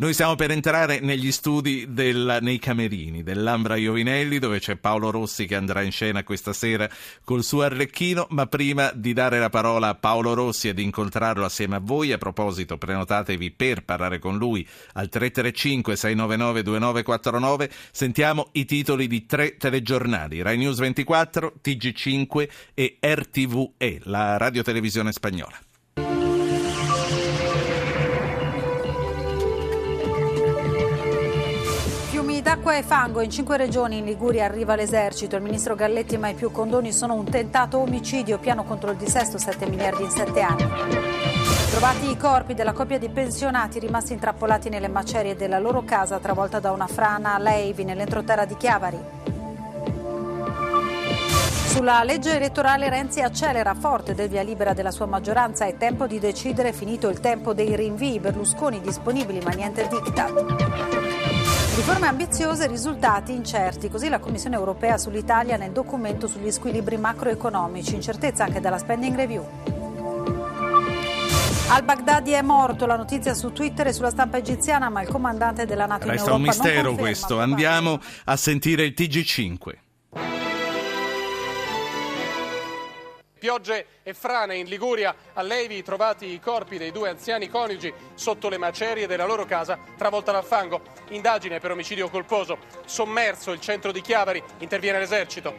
Noi stiamo per entrare negli studi del, nei camerini dell'Ambra Iovinelli dove c'è Paolo Rossi che andrà in scena questa sera col suo arlecchino, ma prima di dare la parola a Paolo Rossi e di incontrarlo assieme a voi, a proposito prenotatevi per parlare con lui al 335 699 2949, sentiamo i titoli di tre telegiornali, Rai News 24, TG5 e RTVE, la radiotelevisione spagnola. D'acqua e fango in cinque regioni in Liguria arriva l'esercito. Il ministro Galletti mai più condoni sono un tentato omicidio, piano contro il dissesto 7 miliardi in 7 anni. Trovati i corpi della coppia di pensionati rimasti intrappolati nelle macerie della loro casa travolta da una frana a Leivi nell'entroterra di Chiavari. Sulla legge elettorale Renzi accelera forte del via libera della sua maggioranza. È tempo di decidere, finito il tempo dei rinvii. Berlusconi disponibili ma niente diktat. Riforme ambiziose, risultati incerti. Così la Commissione europea sull'Italia nel documento sugli squilibri macroeconomici. Incertezza anche dalla spending review. Al-Baghdadi è morto, la notizia su Twitter e sulla stampa egiziana, ma il comandante della NATO Resta in Europa un mistero questo. Andiamo a sentire il TG5. Piogge e frane in Liguria, a Levi trovati i corpi dei due anziani coniugi sotto le macerie della loro casa travolta dal fango. Indagine per omicidio colposo. Sommerso il centro di Chiavari, interviene l'esercito.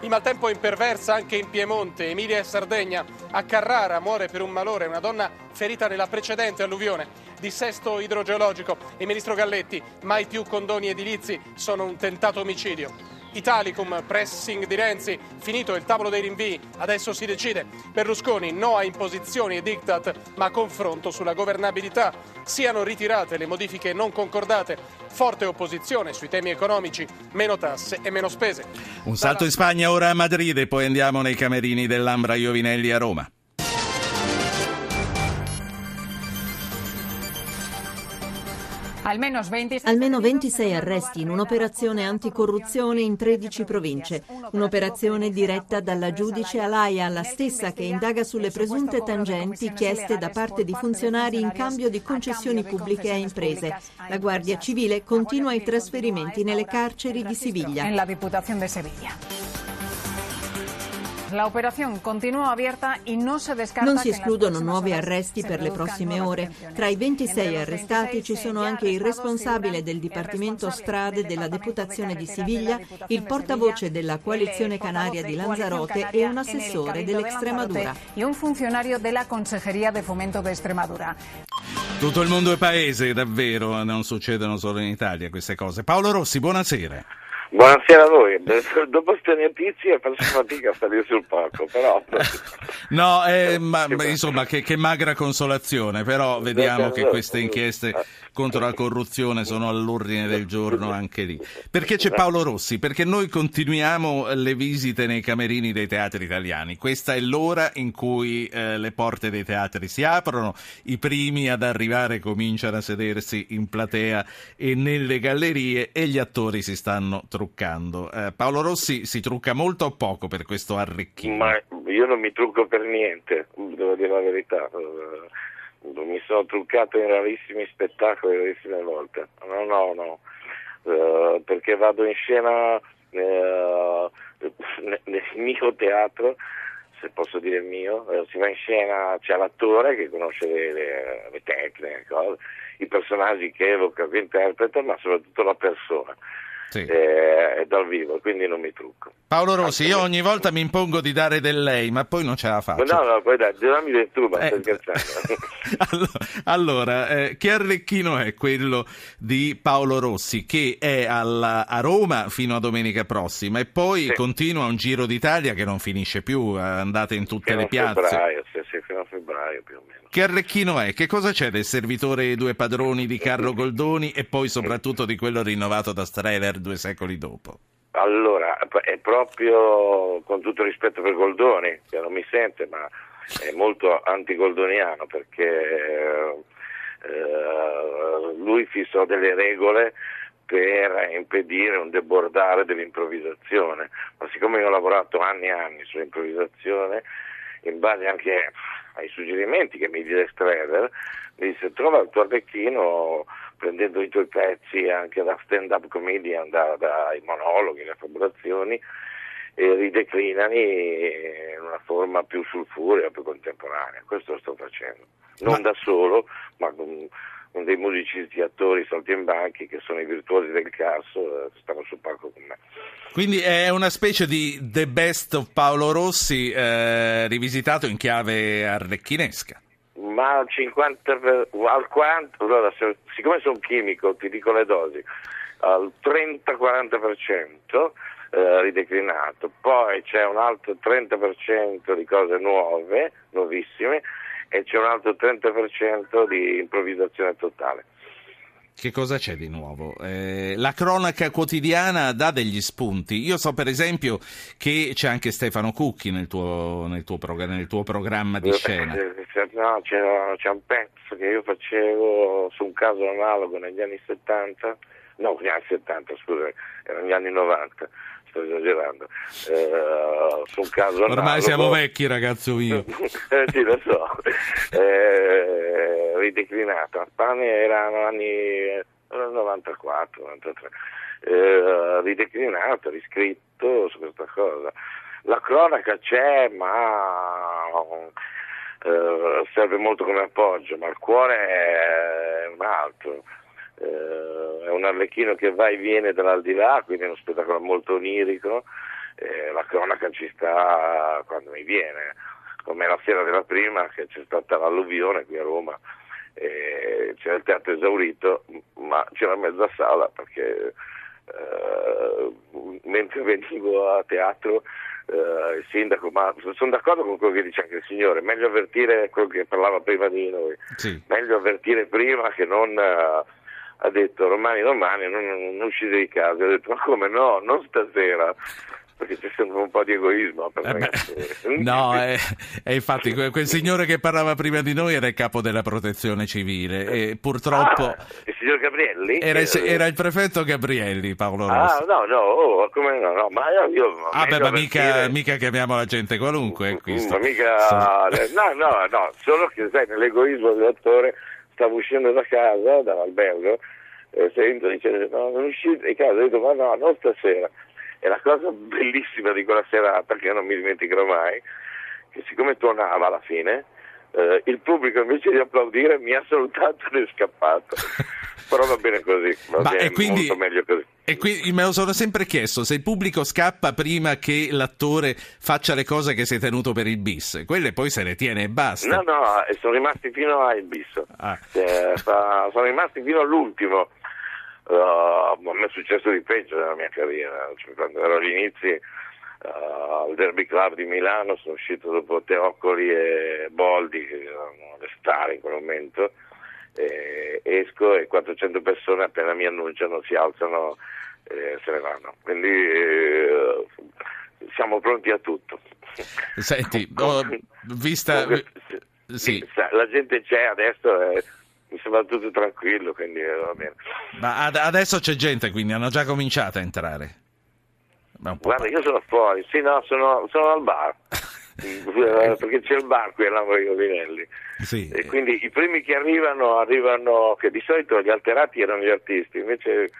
Il maltempo imperversa anche in Piemonte, Emilia e Sardegna. A Carrara muore per un malore una donna ferita nella precedente alluvione. Dissesto idrogeologico. Il ministro Galletti, mai più condoni edilizi, sono un tentato omicidio. Italicum, pressing di Renzi, finito il tavolo dei rinvii, adesso si decide. Berlusconi no a imposizioni e diktat, ma confronto sulla governabilità. Siano ritirate le modifiche non concordate, forte opposizione sui temi economici, meno tasse e meno spese. Un salto in Spagna ora a Madrid e poi andiamo nei camerini dell'Ambra Iovinelli a Roma. Almeno 26 arresti in un'operazione anticorruzione in 13 province. Un'operazione diretta dalla giudice Alaia, la stessa che indaga sulle presunte tangenti chieste da parte di funzionari in cambio di concessioni pubbliche a imprese. La Guardia Civile continua i trasferimenti nelle carceri di Siviglia. Non si escludono nuovi arresti per le prossime ore. Tra i 26 arrestati ci sono anche il responsabile del Dipartimento Strade della Deputazione di Siviglia, il portavoce della coalizione canaria di Lanzarote e un assessore dell'Extremadura. E un funzionario della Consejería de Fomento de Extremadura. Tutto il mondo è paese, davvero, non succedono solo in Italia queste cose. Paolo Rossi, buonasera. Buonasera a voi, dopo queste notizie faccio fatica a salire sul palco, però... no, eh, ma, insomma, che, che, magra consolazione, però vediamo che queste inchieste contro la corruzione sono all'ordine del giorno anche lì. Perché c'è Paolo Rossi? Perché noi continuiamo le visite nei camerini dei teatri italiani. Questa è l'ora in cui eh, le porte dei teatri si aprono, i primi ad arrivare cominciano a sedersi in platea e nelle gallerie e gli attori si stanno truccando. Eh, Paolo Rossi si trucca molto o poco per questo arricchimento? Ma io non mi trucco per niente, devo dire la verità mi sono truccato in rarissimi spettacoli, rarissime volte. No, no, no, uh, perché vado in scena uh, nel mio teatro, se posso dire il mio, uh, si va in scena, c'è l'attore che conosce le, le, le tecniche, cose, i personaggi che evoca, che interpreta, ma soprattutto la persona sì. eh, dal vivo, quindi non mi trucco. Paolo Rossi, io ogni volta mi impongo di dare del lei, ma poi non ce la faccio. No, no, poi dai, dammi del tu, ma eh, stai scherzando. allora, eh, che arlecchino è quello di Paolo Rossi, che è alla, a Roma fino a domenica prossima e poi sì. continua un giro d'Italia che non finisce più, andate in tutte fino le piazze. Febbraio, sì, sì, fino a febbraio più o meno. Che arlecchino è? Che cosa c'è del servitore due padroni di Carlo Goldoni e poi soprattutto di quello rinnovato da Streller due secoli dopo? Allora, è proprio con tutto rispetto per Goldoni, che non mi sente, ma è molto antigoldoniano perché eh, lui fissò delle regole per impedire un debordare dell'improvvisazione, ma siccome io ho lavorato anni e anni sull'improvvisazione, in base anche ai suggerimenti che mi diede Streller, mi disse trova il tuo arlecchino prendendo i tuoi pezzi anche da stand-up comedian, dai da monologhi, le fabulazioni, e rideclinali in una forma più sulfurea, più contemporanea. Questo lo sto facendo. Non ma... da solo, ma con, con, dei musicisti, attori, saltimbanchi che sono i virtuosi del cazzo, eh, stanno sul palco con me. Quindi è una specie di The Best of Paolo Rossi eh, rivisitato in chiave arlecchinesca. Ma al 50, per, al 40, allora, siccome sono chimico, ti dico le dosi, al 30-40% eh, rideclinato, poi c'è un altro 30% di cose nuove, nuovissime, e c'è un altro 30% di improvvisazione totale. Che cosa c'è di nuovo? Eh, la cronaca quotidiana dà degli spunti. Io so per esempio che c'è anche Stefano Cucchi nel tuo, nel tuo, prog- nel tuo programma di scena. No, c'è, c'è, un pezzo che io facevo su un caso analogo negli anni 70, no, negli anni 70, scusa, erano gli anni 90 sto esagerando, eh, su un caso Ormai analogo. siamo vecchi ragazzo mio. eh, sì, lo so. Eh, rideclinato. A Spagna erano anni 94, 93. Eh, rideclinato, riscritto su questa cosa. La cronaca c'è, ma eh, serve molto come appoggio, ma il cuore è un altro eh, è un arlecchino che va e viene dall'aldilà, quindi è uno spettacolo molto onirico, eh, la cronaca ci sta quando mi viene, come la sera della prima che c'è stata l'alluvione qui a Roma, eh, c'era il teatro esaurito, ma c'era mezza sala perché eh, mentre venivo a teatro Uh, il sindaco, ma sono d'accordo con quello che dice anche il signore, meglio avvertire quello che parlava prima di noi, sì. meglio avvertire prima che non uh, ha detto domani domani non, non uscite di casa, ha detto ma come no, non stasera perché c'è sempre un po' di egoismo. Eh beh, no, è, è, infatti quel signore che parlava prima di noi era il capo della protezione civile e purtroppo... Ah, il signor Gabrielli? Era, era, il prefetto Gabrielli, Paolo Rossi. Ah, no, no, oh, come no, no, ma io... io ah, beh, ma mica, mica, chiamiamo la gente qualunque. Qui ma mica... No, no, no, solo che sai, nell'egoismo dell'attore stavo uscendo da casa, dall'albergo, e sento dice no, non uscite di casa, ho detto ma no, non stasera. E la cosa bellissima di quella serata, che non mi dimenticherò mai, che siccome tuonava alla fine, eh, il pubblico invece di applaudire mi ha salutato ed è scappato. Però va bene così, va Ma bene, quindi, molto meglio così. E qui me lo sono sempre chiesto, se il pubblico scappa prima che l'attore faccia le cose che si è tenuto per il bis, quelle poi se le tiene e basta. No, no, sono rimasti fino al bis, ah. cioè, sono rimasti fino all'ultimo. Uh, a me è successo di peggio nella mia carriera, cioè, quando ero agli inizi uh, al Derby Club di Milano, sono uscito dopo Teoccoli e Boldi, che erano le star in quel momento, e esco e 400 persone appena mi annunciano si alzano e se ne vanno. Quindi eh, siamo pronti a tutto. Senti, ho vista... Sì. La gente c'è adesso, eh, mi sembra tutto tranquillo, quindi eh, va bene. Ma ad- adesso c'è gente, quindi hanno già cominciato a entrare. Guarda, io sono fuori, sì, no, sono, sono al bar. Eh, perché c'è il bar qui a Lamborghini Vinelli sì. e quindi i primi che arrivano arrivano che di solito gli alterati erano gli artisti invece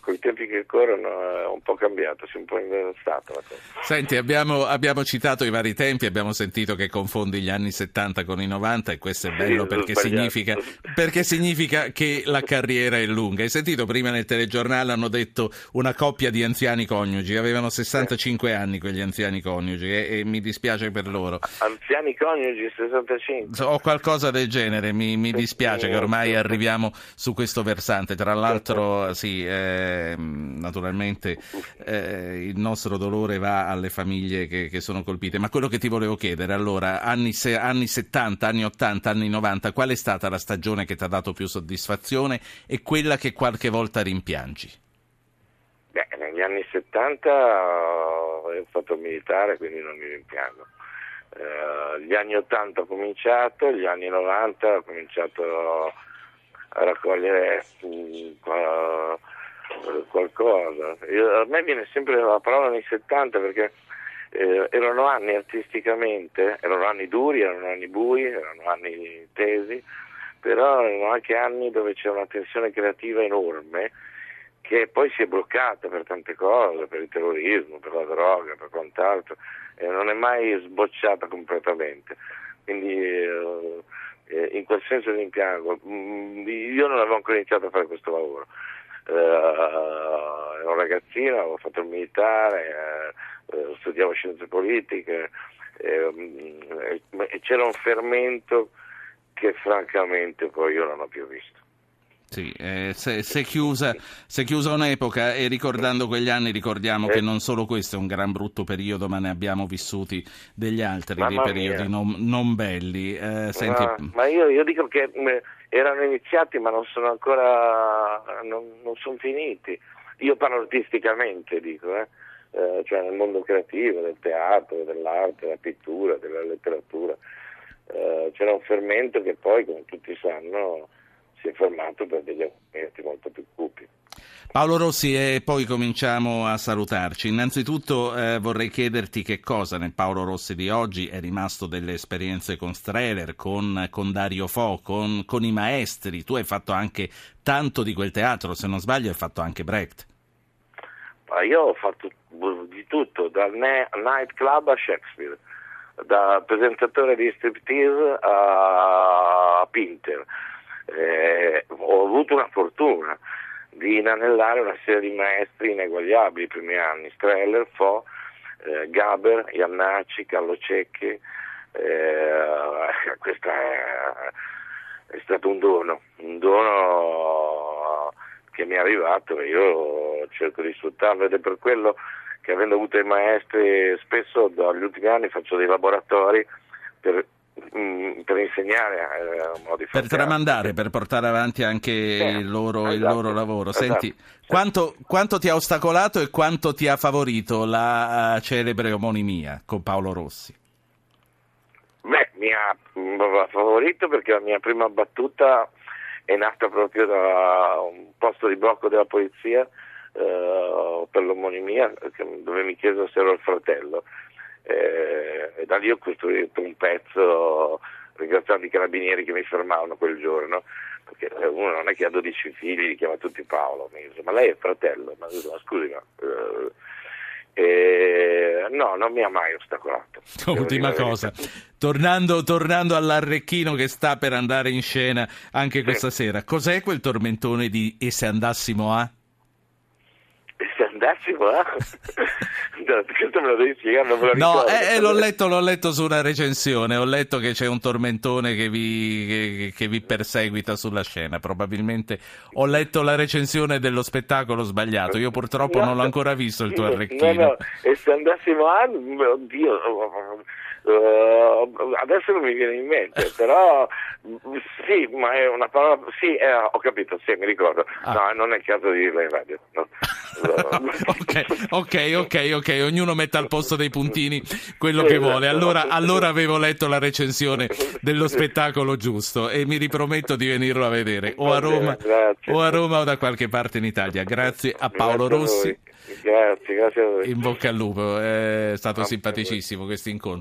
con i tempi che corrono è un po' cambiato, si è un po' inventato la cosa. Senti, abbiamo, abbiamo, citato i vari tempi, abbiamo sentito che confondi gli anni 70 con i 90 e questo è bello sì, perché, significa, perché, significa, che la carriera è lunga. Hai sentito prima nel telegiornale hanno detto una coppia di anziani coniugi, avevano 65 sì. anni quegli anziani coniugi e, e, mi dispiace per loro. Anziani coniugi 65? O qualcosa del genere, mi, mi dispiace che ormai arriviamo su questo versante. Tra l'altro, sì... Eh, Ehm, naturalmente eh, il nostro dolore va alle famiglie che, che, sono colpite. Ma quello che ti volevo chiedere, allora, anni, se, anni 70, anni 80, anni 90, qual è stata la stagione che ti ha dato più soddisfazione e quella che qualche volta rimpiangi? Beh, negli anni 70 ho fatto il militare, quindi non mi rimpiango. Uh, gli anni 80 ho cominciato, gli anni 90 ho cominciato a raccogliere uh, qualcosa. Io, a me viene sempre la parola anni 70 perché eh, erano anni artisticamente, erano anni duri, erano anni bui, erano anni tesi, però erano anche anni dove c'è una tensione creativa enorme che poi si è bloccata per tante cose, per il terrorismo, per la droga, per quant'altro, e non è mai sbocciata completamente. Quindi eh, eh in quel senso rimpiango. Mm, io non avevo ancora iniziato a fare questo lavoro. Uh, ero ragazzino, avevo fatto il militare, uh, studiavo scienze politiche uh, e c'era un fermento che francamente poi io non ho più visto. Sì, eh, se, se, chiusa, se, chiusa, un'epoca e ricordando quegli anni ricordiamo eh. che non solo questo è un gran brutto periodo, ma ne abbiamo vissuti degli altri Mamma di periodi non, non, belli. Eh, senti... ma, ma io, io, dico che erano iniziati ma non sono ancora, non, non sono finiti. Io parlo artisticamente, dico, eh. eh. cioè nel mondo creativo, del teatro, dell'arte, della pittura, della letteratura. Eh, c'era un fermento che poi, come tutti sanno, si è formato per degli argomenti molto più cupi. Paolo Rossi, e poi cominciamo a salutarci. Innanzitutto eh, vorrei chiederti che cosa nel Paolo Rossi di oggi è rimasto delle esperienze con Streller, con, con Dario Fo, con, con, i maestri. Tu hai fatto anche tanto di quel teatro, se non sbaglio hai fatto anche Brecht. Io ho fatto di tutto, dal nightclub a Shakespeare, da presentatore di striptease a Pinter eh, ho avuto una fortuna di inanellare una serie di maestri ineguagliabili i primi anni, Streller, Fo, eh, Gaber, Iannacci, Carlo Cecchi, eh, questo è, è, stato un dono, un dono che mi è arrivato e io cerco di sfruttarlo ed è per quello che avendo avuto i maestri spesso dagli ultimi anni faccio dei laboratori per per insegnare eh, modi per tramandare, per portare avanti anche sì, il, loro, esatto, il, loro, lavoro. Esatto, Senti, sì. quanto, quanto, ti ha ostacolato e quanto ti ha favorito la uh, celebre omonimia con Paolo Rossi? Beh, mi ha favorito perché la mia prima battuta è nata proprio da un posto di blocco della polizia eh, per l'omonimia dove mi chiesero se ero il fratello eh, e da lì ho costruito un pezzo ringraziando i carabinieri che mi fermavano quel giorno perché uno non è che ha 12 figli li chiama tutti Paolo dice, ma lei è fratello ma, ma scusi ma eh, eh, no, non mi ha mai ostacolato. Ultima cosa, tornando, tornando, all'Arrecchino che sta per andare in scena anche questa sì. sera, cos'è quel tormentone di E se andassimo a? Se andassimo a... questo me lo devi spiegare, non me lo No, eh, eh, l'ho, letto, l'ho, letto, su una recensione, ho letto che c'è un tormentone che vi, che, che vi, perseguita sulla scena, probabilmente ho letto la recensione dello spettacolo sbagliato, io purtroppo no, non l'ho ancora visto il tuo arrecchino. No, no, e se andassimo a... Oddio... Uh, adesso non mi viene in mente, però sì, ma è una parola. Sì, eh, ho capito, sì, mi ricordo. Ah. No, non è caso di dirla in radio. No. ok, ok, ok, ok, ognuno mette al posto dei puntini quello che vuole. Allora, allora avevo letto la recensione dello spettacolo giusto e mi riprometto di venirlo a vedere o a Roma, o, a Roma o da qualche parte in Italia. Grazie a Paolo Rossi. Grazie, grazie a voi. In bocca al lupo, è stato simpaticissimo questo incontro.